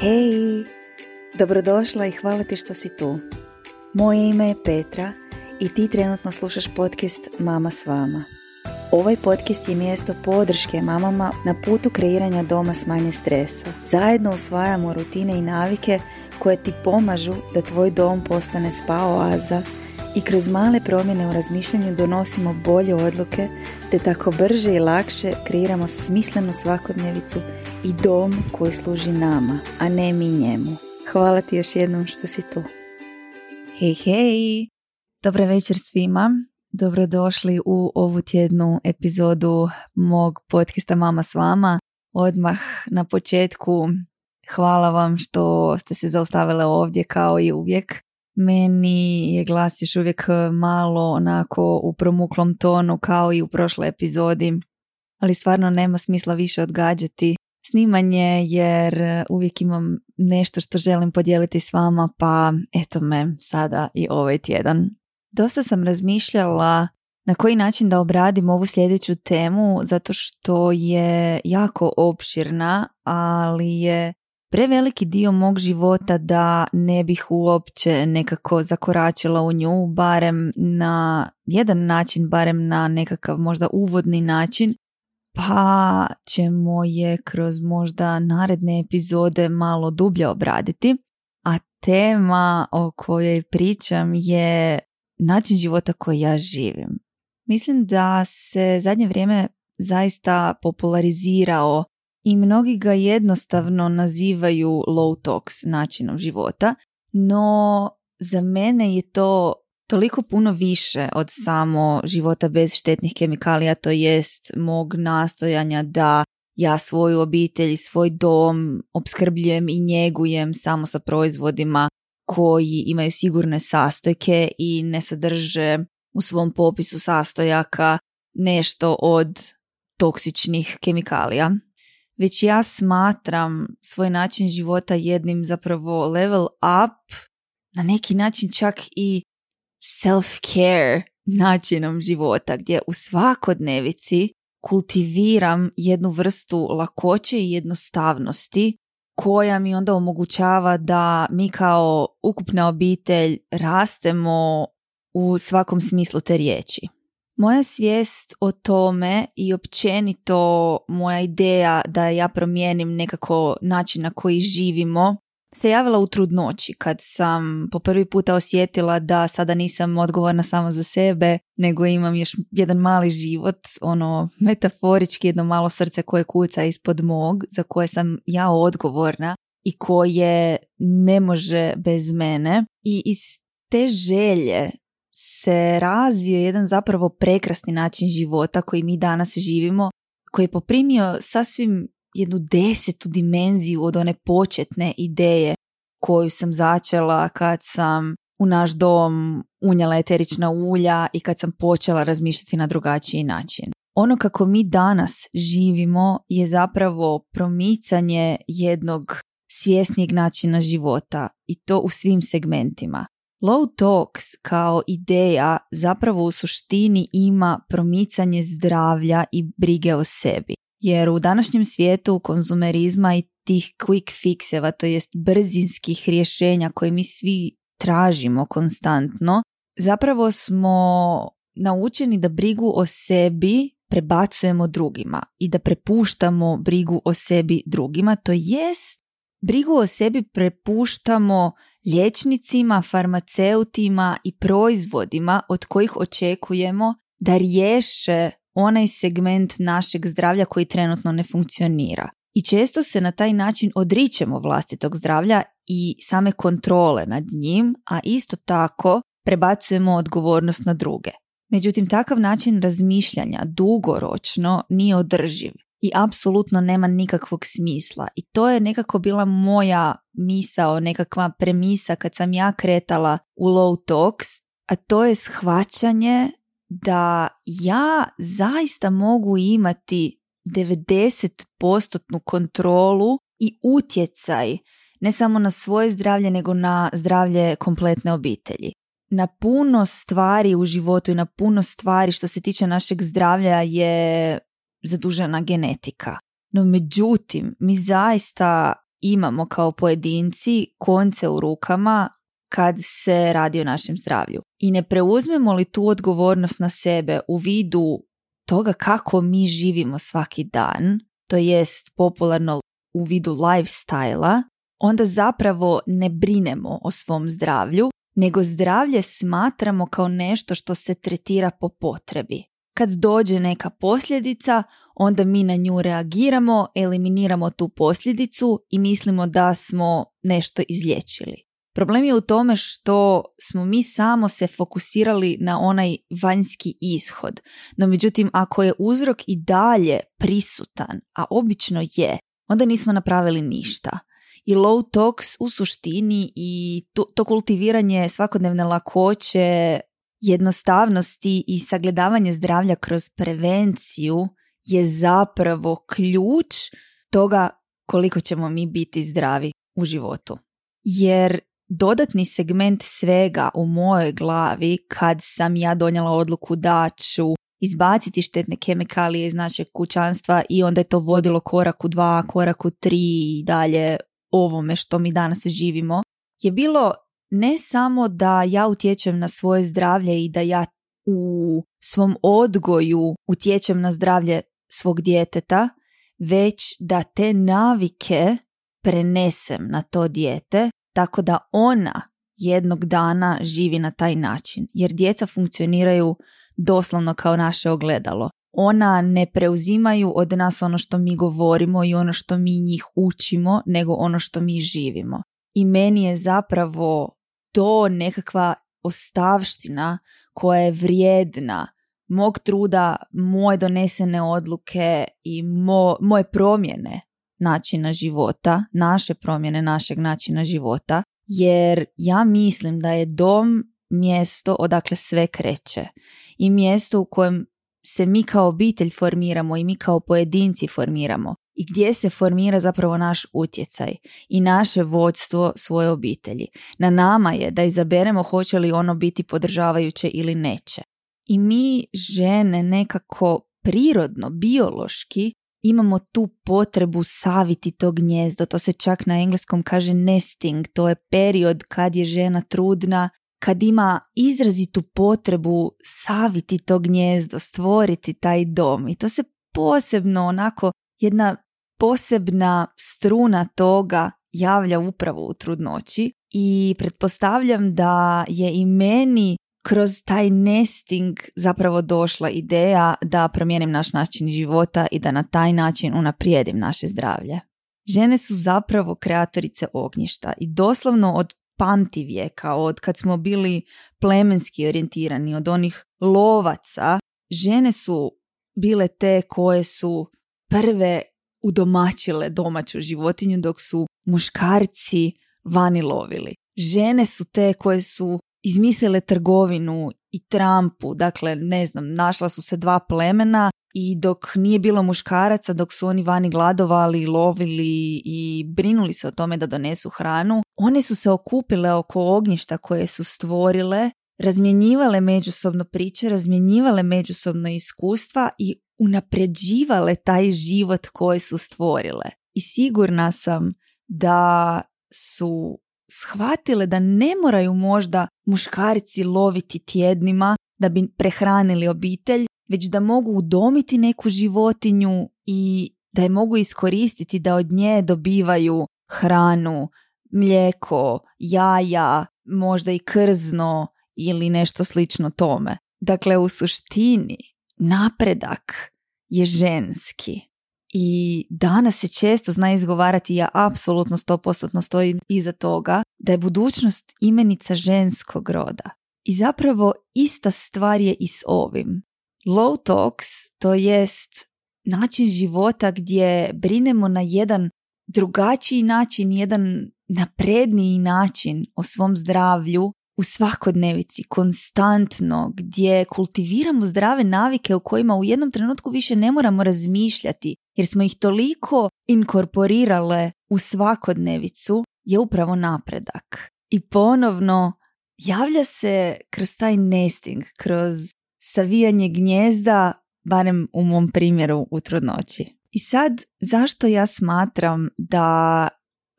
Hej, dobrodošla i hvala ti što si tu. Moje ime je Petra i ti trenutno slušaš podcast Mama s vama. Ovaj podcast je mjesto podrške mamama na putu kreiranja doma s manje stresa. Zajedno usvajamo rutine i navike koje ti pomažu da tvoj dom postane spa oaza i kroz male promjene u razmišljanju donosimo bolje odluke te tako brže i lakše kreiramo smislenu svakodnevicu i dom koji služi nama, a ne mi njemu. Hvala ti još jednom što si tu. Hej, hej! Dobar večer svima. Dobrodošli u ovu tjednu epizodu mog podcasta Mama s vama. Odmah na početku hvala vam što ste se zaustavile ovdje kao i uvijek. Meni je glas još uvijek malo onako u promuklom tonu kao i u prošloj epizodi, ali stvarno nema smisla više odgađati snimanje jer uvijek imam nešto što želim podijeliti s vama pa eto me sada i ovaj tjedan. Dosta sam razmišljala na koji način da obradim ovu sljedeću temu zato što je jako opširna, ali je preveliki dio mog života da ne bih uopće nekako zakoračila u nju, barem na jedan način, barem na nekakav možda uvodni način, pa ćemo je kroz možda naredne epizode malo dublje obraditi. A tema o kojoj pričam je način života koji ja živim. Mislim da se zadnje vrijeme zaista popularizirao i mnogi ga jednostavno nazivaju low tox načinom života, no za mene je to toliko puno više od samo života bez štetnih kemikalija, to jest mog nastojanja da ja svoju obitelj i svoj dom opskrbljujem i njegujem samo sa proizvodima koji imaju sigurne sastojke i ne sadrže u svom popisu sastojaka nešto od toksičnih kemikalija. Već ja smatram svoj način života jednim zapravo level up, na neki način čak i self-care načinom života gdje u svakodnevici kultiviram jednu vrstu lakoće i jednostavnosti koja mi onda omogućava da mi kao ukupna obitelj rastemo u svakom smislu te riječi. Moja svijest o tome i općenito moja ideja da ja promijenim nekako način na koji živimo se javila u trudnoći kad sam po prvi puta osjetila da sada nisam odgovorna samo za sebe, nego imam još jedan mali život, ono metaforički jedno malo srce koje kuca ispod mog, za koje sam ja odgovorna i koje ne može bez mene. I iz te želje se razvio jedan zapravo prekrasni način života koji mi danas živimo, koji je poprimio sasvim jednu desetu dimenziju od one početne ideje koju sam začela kad sam u naš dom unijela eterična ulja i kad sam počela razmišljati na drugačiji način. Ono kako mi danas živimo je zapravo promicanje jednog svjesnijeg načina života i to u svim segmentima. Low Talks kao ideja zapravo u suštini ima promicanje zdravlja i brige o sebi jer u današnjem svijetu konzumerizma i tih quick fixeva, to jest brzinskih rješenja koje mi svi tražimo konstantno, zapravo smo naučeni da brigu o sebi prebacujemo drugima i da prepuštamo brigu o sebi drugima, to jest brigu o sebi prepuštamo liječnicima, farmaceutima i proizvodima od kojih očekujemo da riješe onaj segment našeg zdravlja koji trenutno ne funkcionira. I često se na taj način odričemo vlastitog zdravlja i same kontrole nad njim, a isto tako prebacujemo odgovornost na druge. Međutim, takav način razmišljanja dugoročno nije održiv i apsolutno nema nikakvog smisla. I to je nekako bila moja misao, nekakva premisa kad sam ja kretala u low talks, a to je shvaćanje da ja zaista mogu imati 90% kontrolu i utjecaj ne samo na svoje zdravlje nego na zdravlje kompletne obitelji. Na puno stvari u životu i na puno stvari što se tiče našeg zdravlja je zadužena genetika. No međutim, mi zaista imamo kao pojedinci konce u rukama kad se radi o našem zdravlju. I ne preuzmemo li tu odgovornost na sebe u vidu toga kako mi živimo svaki dan, to jest popularno u vidu lifestyle onda zapravo ne brinemo o svom zdravlju, nego zdravlje smatramo kao nešto što se tretira po potrebi. Kad dođe neka posljedica, onda mi na nju reagiramo, eliminiramo tu posljedicu i mislimo da smo nešto izlječili. Problem je u tome što smo mi samo se fokusirali na onaj vanjski ishod. No međutim, ako je uzrok i dalje prisutan, a obično je, onda nismo napravili ništa. I low tox u suštini i to, to kultiviranje svakodnevne lakoće, jednostavnosti i sagledavanje zdravlja kroz prevenciju je zapravo ključ toga koliko ćemo mi biti zdravi u životu. Jer dodatni segment svega u mojoj glavi kad sam ja donijela odluku da ću izbaciti štetne kemikalije iz našeg kućanstva i onda je to vodilo korak u dva, korak u tri i dalje ovome što mi danas živimo, je bilo ne samo da ja utječem na svoje zdravlje i da ja u svom odgoju utječem na zdravlje svog djeteta, već da te navike prenesem na to dijete tako da ona jednog dana živi na taj način. Jer djeca funkcioniraju doslovno kao naše ogledalo. Ona ne preuzimaju od nas ono što mi govorimo i ono što mi njih učimo, nego ono što mi živimo. I meni je zapravo to nekakva ostavština koja je vrijedna mog truda, moje donesene odluke i moje promjene načina života, naše promjene našeg načina života, jer ja mislim da je dom mjesto odakle sve kreće i mjesto u kojem se mi kao obitelj formiramo i mi kao pojedinci formiramo i gdje se formira zapravo naš utjecaj i naše vodstvo svoje obitelji. Na nama je da izaberemo hoće li ono biti podržavajuće ili neće. I mi žene nekako prirodno, biološki imamo tu potrebu saviti to gnjezdo. To se čak na engleskom kaže nesting. To je period kad je žena trudna kad ima izrazitu potrebu saviti to gnjezdo, stvoriti taj dom i to se posebno onako jedna posebna struna toga javlja upravo u trudnoći i pretpostavljam da je i meni kroz taj nesting zapravo došla ideja da promijenim naš način života i da na taj način unaprijedim naše zdravlje. Žene su zapravo kreatorice ognjišta i doslovno od pamti vijeka, od kad smo bili plemenski orijentirani, od onih lovaca, žene su bile te koje su prve udomačile domaću životinju dok su muškarci vani lovili. Žene su te koje su izmislile trgovinu i trampu, dakle ne znam, našla su se dva plemena i dok nije bilo muškaraca, dok su oni vani gladovali, lovili i brinuli se o tome da donesu hranu, one su se okupile oko ognjišta koje su stvorile, razmjenjivale međusobno priče, razmjenjivale međusobno iskustva i unapređivale taj život koji su stvorile. I sigurna sam da su shvatile da ne moraju možda muškarci loviti tjednima da bi prehranili obitelj, već da mogu udomiti neku životinju i da je mogu iskoristiti da od nje dobivaju hranu, mlijeko, jaja, možda i krzno ili nešto slično tome. Dakle, u suštini napredak je ženski. I danas se često zna izgovarati, ja apsolutno 100% stojim iza toga, da je budućnost imenica ženskog roda. I zapravo ista stvar je i s ovim. Low talks, to jest način života gdje brinemo na jedan drugačiji način, jedan napredniji način o svom zdravlju u svakodnevici, konstantno, gdje kultiviramo zdrave navike u kojima u jednom trenutku više ne moramo razmišljati, jer smo ih toliko inkorporirale u svakodnevicu, je upravo napredak. I ponovno javlja se kroz taj nesting, kroz savijanje gnjezda, barem u mom primjeru u trudnoći. I sad, zašto ja smatram da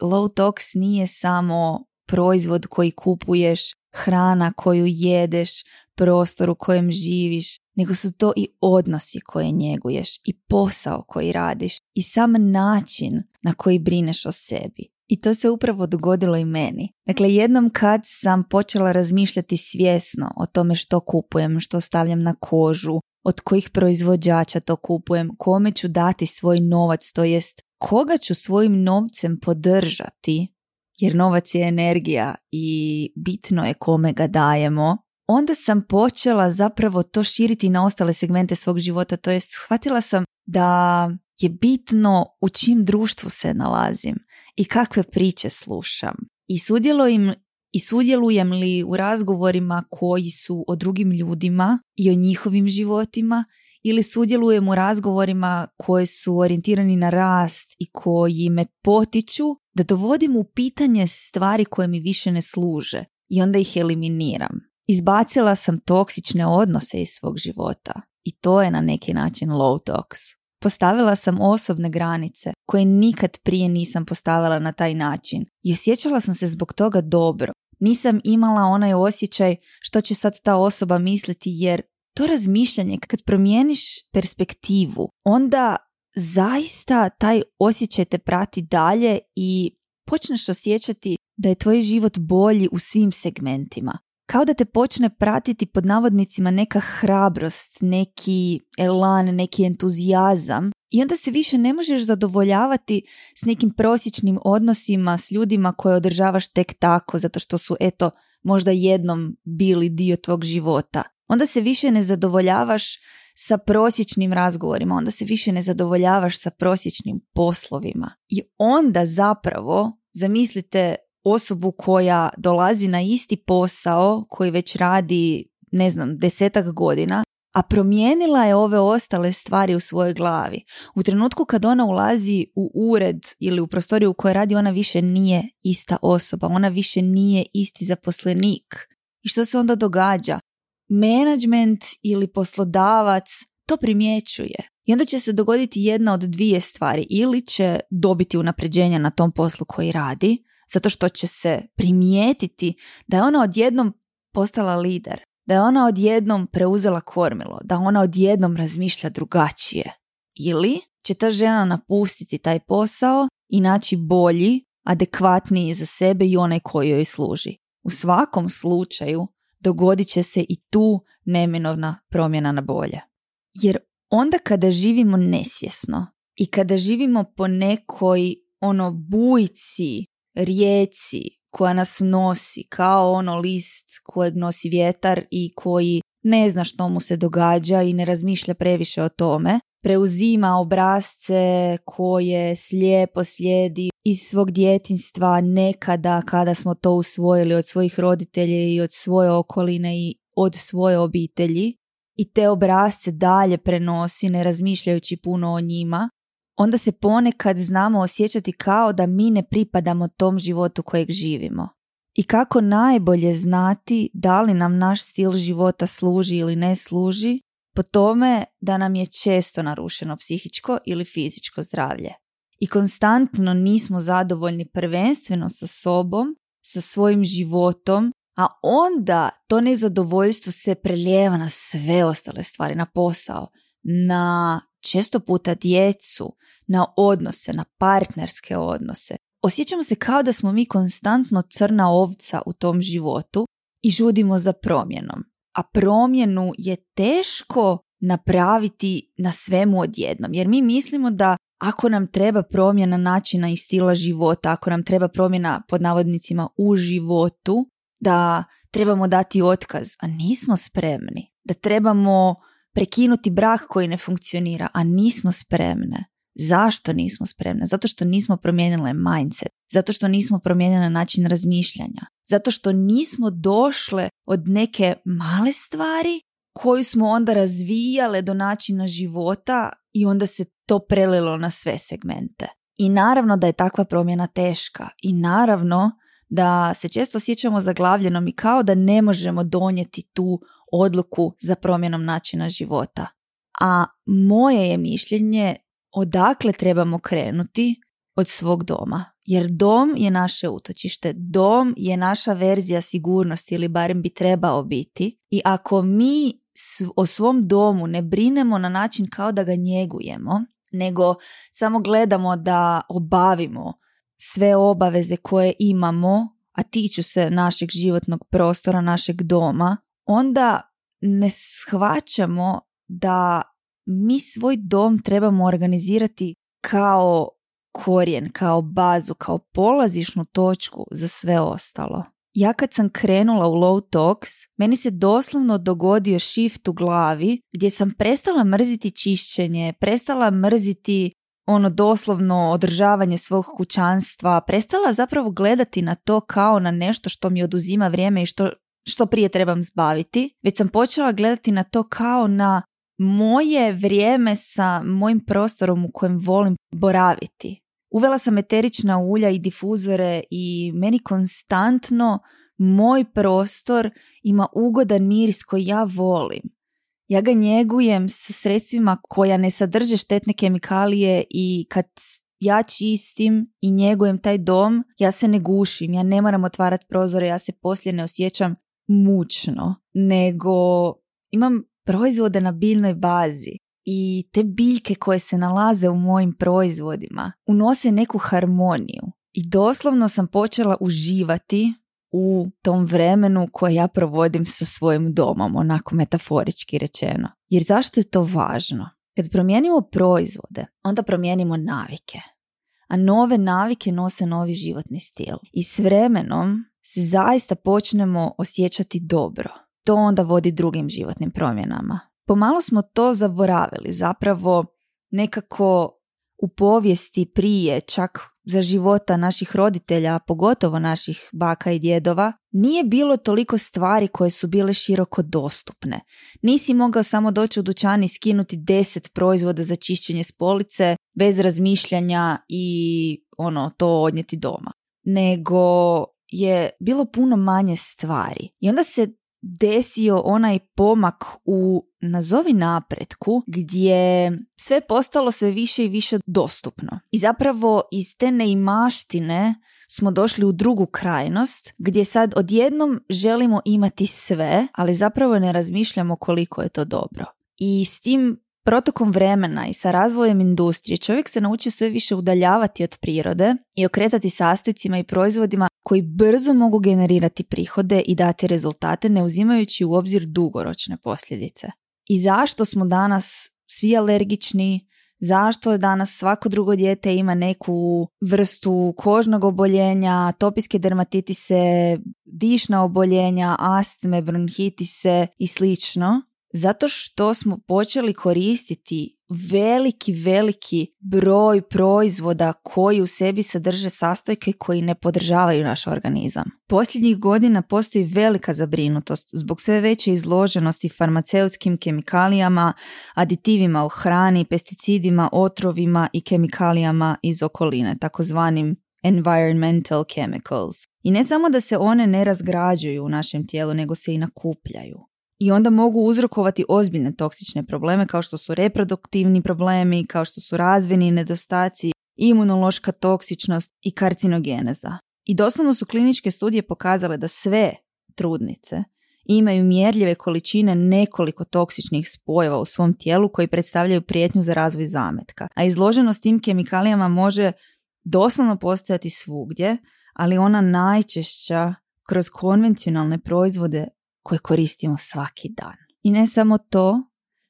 low tox nije samo proizvod koji kupuješ, hrana koju jedeš, prostor u kojem živiš, nego su to i odnosi koje njeguješ i posao koji radiš i sam način na koji brineš o sebi. I to se upravo dogodilo i meni. Dakle, jednom kad sam počela razmišljati svjesno o tome što kupujem, što stavljam na kožu, od kojih proizvođača to kupujem, kome ću dati svoj novac, to jest koga ću svojim novcem podržati, jer novac je energija i bitno je kome ga dajemo, onda sam počela zapravo to širiti na ostale segmente svog života, to jest shvatila sam da je bitno u čim društvu se nalazim i kakve priče slušam. I sudjelujem, I sudjelujem li u razgovorima koji su o drugim ljudima i o njihovim životima ili sudjelujem u razgovorima koji su orijentirani na rast i koji me potiču da dovodim u pitanje stvari koje mi više ne služe i onda ih eliminiram. Izbacila sam toksične odnose iz svog života i to je na neki način low tox. Postavila sam osobne granice koje nikad prije nisam postavila na taj način i osjećala sam se zbog toga dobro. Nisam imala onaj osjećaj što će sad ta osoba misliti jer to razmišljanje kad promijeniš perspektivu onda zaista taj osjećaj te prati dalje i počneš osjećati da je tvoj život bolji u svim segmentima kao da te počne pratiti pod navodnicima neka hrabrost, neki elan, neki entuzijazam i onda se više ne možeš zadovoljavati s nekim prosječnim odnosima s ljudima koje održavaš tek tako zato što su eto možda jednom bili dio tvog života. Onda se više ne zadovoljavaš sa prosječnim razgovorima, onda se više ne zadovoljavaš sa prosječnim poslovima. I onda zapravo, zamislite osobu koja dolazi na isti posao koji već radi, ne znam, desetak godina, a promijenila je ove ostale stvari u svojoj glavi. U trenutku kad ona ulazi u ured ili u prostoriju u kojoj radi, ona više nije ista osoba, ona više nije isti zaposlenik. I što se onda događa? Management ili poslodavac to primjećuje. I onda će se dogoditi jedna od dvije stvari. Ili će dobiti unapređenja na tom poslu koji radi, zato što će se primijetiti da je ona odjednom postala lider, da je ona odjednom preuzela kormilo, da ona odjednom razmišlja drugačije. Ili će ta žena napustiti taj posao i naći bolji, adekvatniji za sebe i onaj koji joj služi. U svakom slučaju dogodit će se i tu neminovna promjena na bolje. Jer onda kada živimo nesvjesno i kada živimo po nekoj ono bujci rijeci koja nas nosi kao ono list kojeg nosi vjetar i koji ne zna što mu se događa i ne razmišlja previše o tome, preuzima obrazce koje slijepo slijedi iz svog djetinstva nekada kada smo to usvojili od svojih roditelja i od svoje okoline i od svoje obitelji i te obrazce dalje prenosi ne razmišljajući puno o njima onda se ponekad znamo osjećati kao da mi ne pripadamo tom životu kojeg živimo. I kako najbolje znati da li nam naš stil života služi ili ne služi, po tome da nam je često narušeno psihičko ili fizičko zdravlje. I konstantno nismo zadovoljni prvenstveno sa sobom, sa svojim životom, a onda to nezadovoljstvo se prelijeva na sve ostale stvari, na posao, na često puta djecu, na odnose, na partnerske odnose. Osjećamo se kao da smo mi konstantno crna ovca u tom životu i žudimo za promjenom. A promjenu je teško napraviti na svemu odjednom, jer mi mislimo da ako nam treba promjena načina i stila života, ako nam treba promjena pod navodnicima u životu, da trebamo dati otkaz, a nismo spremni, da trebamo prekinuti brak koji ne funkcionira, a nismo spremne. Zašto nismo spremne? Zato što nismo promijenile mindset, zato što nismo promijenile način razmišljanja, zato što nismo došle od neke male stvari koju smo onda razvijale do načina života i onda se to prelilo na sve segmente. I naravno da je takva promjena teška i naravno da se često osjećamo zaglavljenom i kao da ne možemo donijeti tu odluku za promjenom načina života. A moje je mišljenje odakle trebamo krenuti od svog doma. Jer dom je naše utočište, dom je naša verzija sigurnosti ili barem bi trebao biti. I ako mi o svom domu ne brinemo na način kao da ga njegujemo, nego samo gledamo da obavimo sve obaveze koje imamo, a tiču se našeg životnog prostora, našeg doma, onda ne shvaćamo da mi svoj dom trebamo organizirati kao korijen, kao bazu, kao polazišnu točku za sve ostalo. Ja kad sam krenula u low talks, meni se doslovno dogodio shift u glavi gdje sam prestala mrziti čišćenje, prestala mrziti ono doslovno održavanje svog kućanstva, prestala zapravo gledati na to kao na nešto što mi oduzima vrijeme i što, što prije trebam zbaviti, već sam počela gledati na to kao na moje vrijeme sa mojim prostorom u kojem volim boraviti. Uvela sam eterična ulja i difuzore i meni konstantno moj prostor ima ugodan miris koji ja volim. Ja ga njegujem sa sredstvima koja ne sadrže štetne kemikalije i kad ja čistim i njegujem taj dom, ja se ne gušim, ja ne moram otvarati prozore, ja se poslije ne osjećam mučno, nego imam proizvode na biljnoj bazi i te biljke koje se nalaze u mojim proizvodima unose neku harmoniju. I doslovno sam počela uživati u tom vremenu koje ja provodim sa svojim domom, onako metaforički rečeno. Jer zašto je to važno? Kad promijenimo proizvode, onda promijenimo navike. A nove navike nose novi životni stil. I s vremenom se zaista počnemo osjećati dobro. To onda vodi drugim životnim promjenama. Pomalo smo to zaboravili, zapravo nekako u povijesti prije, čak za života naših roditelja, pogotovo naših baka i djedova, nije bilo toliko stvari koje su bile široko dostupne. Nisi mogao samo doći u dućan i skinuti deset proizvoda za čišćenje spolice bez razmišljanja i ono to odnijeti doma. Nego je bilo puno manje stvari. I onda se desio onaj pomak u nazovi napretku gdje sve postalo sve više i više dostupno. I zapravo iz te neimaštine smo došli u drugu krajnost gdje sad odjednom želimo imati sve, ali zapravo ne razmišljamo koliko je to dobro. I s tim protokom vremena i sa razvojem industrije čovjek se nauči sve više udaljavati od prirode i okretati sastojcima i proizvodima koji brzo mogu generirati prihode i dati rezultate ne uzimajući u obzir dugoročne posljedice. I zašto smo danas svi alergični, zašto danas svako drugo dijete ima neku vrstu kožnog oboljenja, topijske dermatitise, dišna oboljenja, astme, bronhitise i slično, zato što smo počeli koristiti veliki, veliki broj proizvoda koji u sebi sadrže sastojke koji ne podržavaju naš organizam. Posljednjih godina postoji velika zabrinutost zbog sve veće izloženosti farmaceutskim kemikalijama, aditivima u hrani, pesticidima, otrovima i kemikalijama iz okoline, takozvanim environmental chemicals. I ne samo da se one ne razgrađuju u našem tijelu, nego se i nakupljaju i onda mogu uzrokovati ozbiljne toksične probleme kao što su reproduktivni problemi, kao što su razvojni nedostaci, imunološka toksičnost i karcinogeneza. I doslovno su kliničke studije pokazale da sve trudnice imaju mjerljive količine nekoliko toksičnih spojeva u svom tijelu koji predstavljaju prijetnju za razvoj zametka. A izloženost tim kemikalijama može doslovno postojati svugdje, ali ona najčešća kroz konvencionalne proizvode koje koristimo svaki dan. I ne samo to,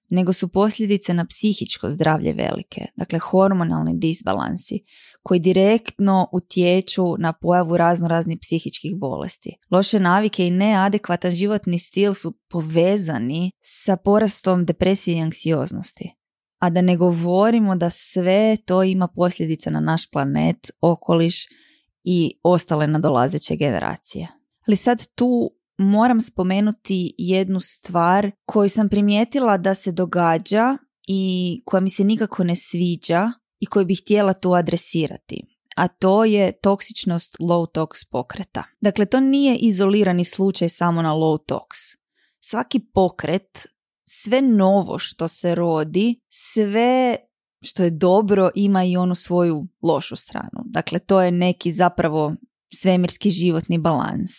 nego su posljedice na psihičko zdravlje velike, dakle hormonalni disbalansi koji direktno utječu na pojavu razno raznih psihičkih bolesti. Loše navike i neadekvatan životni stil su povezani sa porastom depresije i anksioznosti. A da ne govorimo da sve to ima posljedice na naš planet, okoliš i ostale nadolazeće generacije. Ali sad tu moram spomenuti jednu stvar koju sam primijetila da se događa i koja mi se nikako ne sviđa i koju bih htjela tu adresirati. A to je toksičnost low tox pokreta. Dakle, to nije izolirani slučaj samo na low tox. Svaki pokret, sve novo što se rodi, sve što je dobro ima i onu svoju lošu stranu. Dakle, to je neki zapravo svemirski životni balans.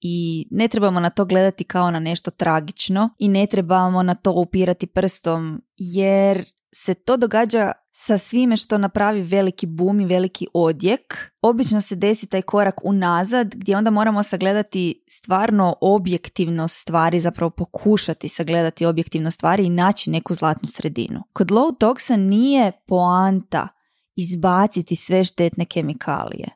I ne trebamo na to gledati kao na nešto tragično i ne trebamo na to upirati prstom jer se to događa sa svime što napravi veliki bum i veliki odjek, obično se desi taj korak unazad gdje onda moramo sagledati stvarno objektivno stvari, zapravo pokušati sagledati objektivno stvari i naći neku zlatnu sredinu. Kod low toxa nije poanta izbaciti sve štetne kemikalije,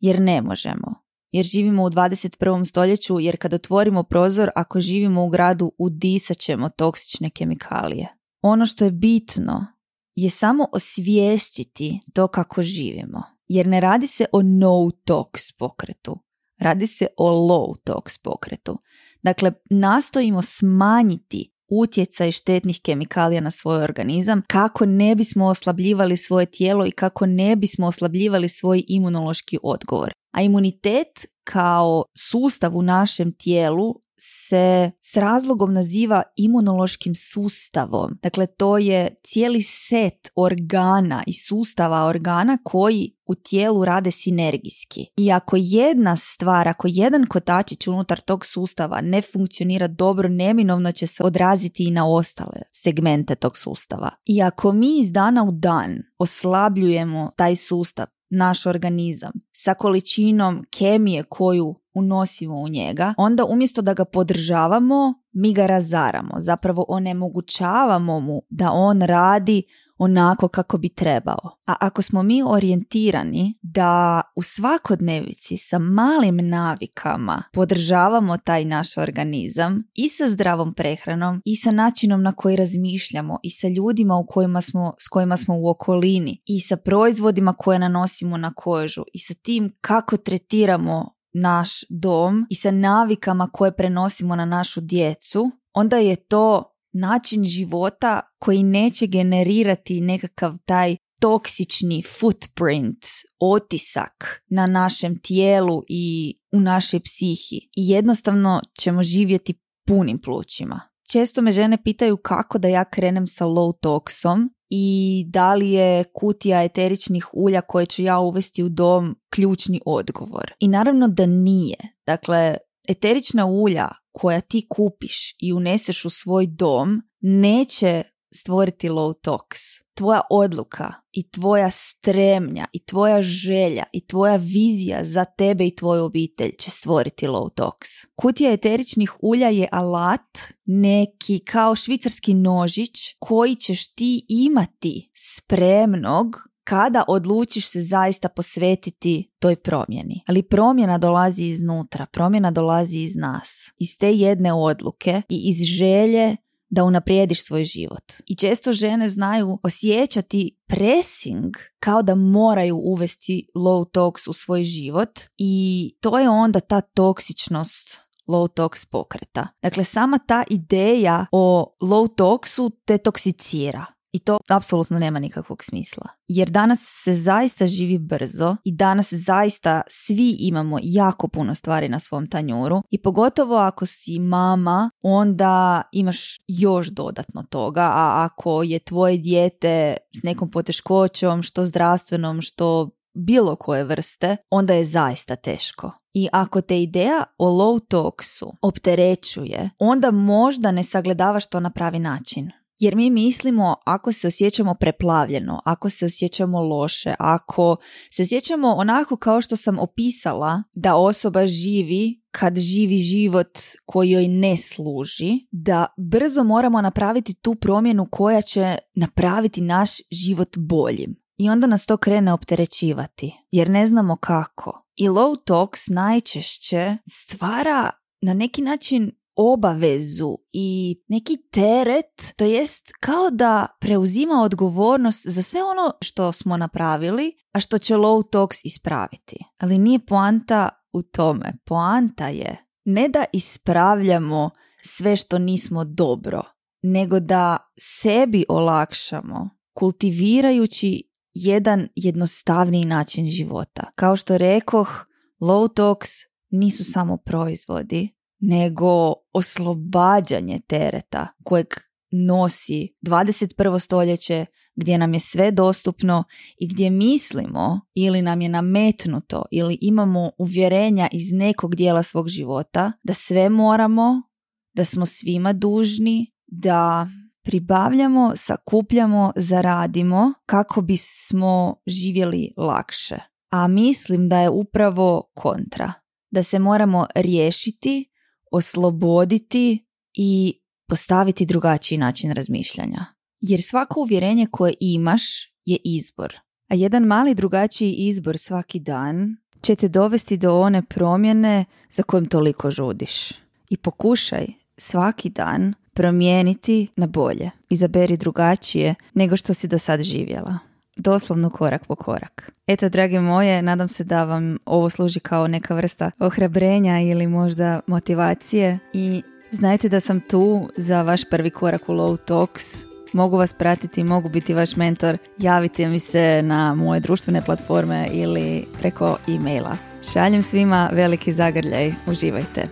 jer ne možemo. Jer živimo u 21. stoljeću, jer kad otvorimo prozor, ako živimo u gradu, udisat ćemo toksične kemikalije. Ono što je bitno je samo osvijestiti to kako živimo. Jer ne radi se o no-tox pokretu. Radi se o low-tox pokretu. Dakle, nastojimo smanjiti utjecaj štetnih kemikalija na svoj organizam kako ne bismo oslabljivali svoje tijelo i kako ne bismo oslabljivali svoj imunološki odgovor. A imunitet kao sustav u našem tijelu se s razlogom naziva imunološkim sustavom. Dakle, to je cijeli set organa i sustava organa koji u tijelu rade sinergijski. I ako jedna stvar, ako jedan kotačić unutar tog sustava ne funkcionira dobro, neminovno će se odraziti i na ostale segmente tog sustava. I ako mi iz dana u dan oslabljujemo taj sustav, naš organizam. Sa količinom kemije koju unosimo u njega, onda umjesto da ga podržavamo, mi ga razaramo. Zapravo onemogućavamo mu da on radi onako kako bi trebao. A ako smo mi orijentirani da u svakodnevici sa malim navikama podržavamo taj naš organizam i sa zdravom prehranom i sa načinom na koji razmišljamo i sa ljudima u kojima smo, s kojima smo u okolini i sa proizvodima koje nanosimo na kožu i sa tim kako tretiramo naš dom i sa navikama koje prenosimo na našu djecu, onda je to način života koji neće generirati nekakav taj toksični footprint, otisak na našem tijelu i u našoj psihi. I jednostavno ćemo živjeti punim plućima. Često me žene pitaju kako da ja krenem sa low toxom i da li je kutija eteričnih ulja koje ću ja uvesti u dom ključni odgovor. I naravno da nije. Dakle, eterična ulja koja ti kupiš i uneseš u svoj dom neće stvoriti low tox. Tvoja odluka i tvoja stremnja i tvoja želja i tvoja vizija za tebe i tvoju obitelj će stvoriti low tox. Kutija eteričnih ulja je alat, neki kao švicarski nožić koji ćeš ti imati spremnog kada odlučiš se zaista posvetiti toj promjeni. Ali promjena dolazi iznutra, promjena dolazi iz nas, iz te jedne odluke i iz želje da unaprijediš svoj život. I često žene znaju osjećati pressing kao da moraju uvesti low tox u svoj život i to je onda ta toksičnost low tox pokreta. Dakle, sama ta ideja o low toxu te toksicira. I to apsolutno nema nikakvog smisla. Jer danas se zaista živi brzo i danas zaista svi imamo jako puno stvari na svom tanjuru i pogotovo ako si mama, onda imaš još dodatno toga, a ako je tvoje dijete s nekom poteškoćom, što zdravstvenom, što bilo koje vrste, onda je zaista teško. I ako te ideja o low toxu opterećuje, onda možda ne sagledavaš to na pravi način. Jer mi mislimo ako se osjećamo preplavljeno, ako se osjećamo loše, ako se osjećamo onako kao što sam opisala da osoba živi kad živi život koji joj ne služi, da brzo moramo napraviti tu promjenu koja će napraviti naš život boljim. I onda nas to krene opterećivati, jer ne znamo kako. I low tox najčešće stvara na neki način obavezu i neki teret, to jest kao da preuzima odgovornost za sve ono što smo napravili, a što će low tox ispraviti. Ali nije poanta u tome. Poanta je ne da ispravljamo sve što nismo dobro, nego da sebi olakšamo kultivirajući jedan jednostavniji način života. Kao što rekoh, low tox nisu samo proizvodi, nego oslobađanje tereta kojeg nosi 21. stoljeće, gdje nam je sve dostupno i gdje mislimo ili nam je nametnuto ili imamo uvjerenja iz nekog dijela svog života da sve moramo, da smo svima dužni, da pribavljamo, sakupljamo, zaradimo kako bismo živjeli lakše. A mislim da je upravo kontra. Da se moramo riješiti, osloboditi i postaviti drugačiji način razmišljanja. Jer svako uvjerenje koje imaš je izbor. A jedan mali drugačiji izbor svaki dan će te dovesti do one promjene za kojim toliko žudiš. I pokušaj svaki dan promijeniti na bolje. Izaberi drugačije nego što si do sad živjela. Doslovno korak po korak. Eto, drage moje, nadam se da vam ovo služi kao neka vrsta ohrabrenja ili možda motivacije i znajte da sam tu za vaš prvi korak u Low Talks. Mogu vas pratiti, mogu biti vaš mentor. Javite mi se na moje društvene platforme ili preko e-maila. Šaljem svima veliki zagrljaj. Uživajte.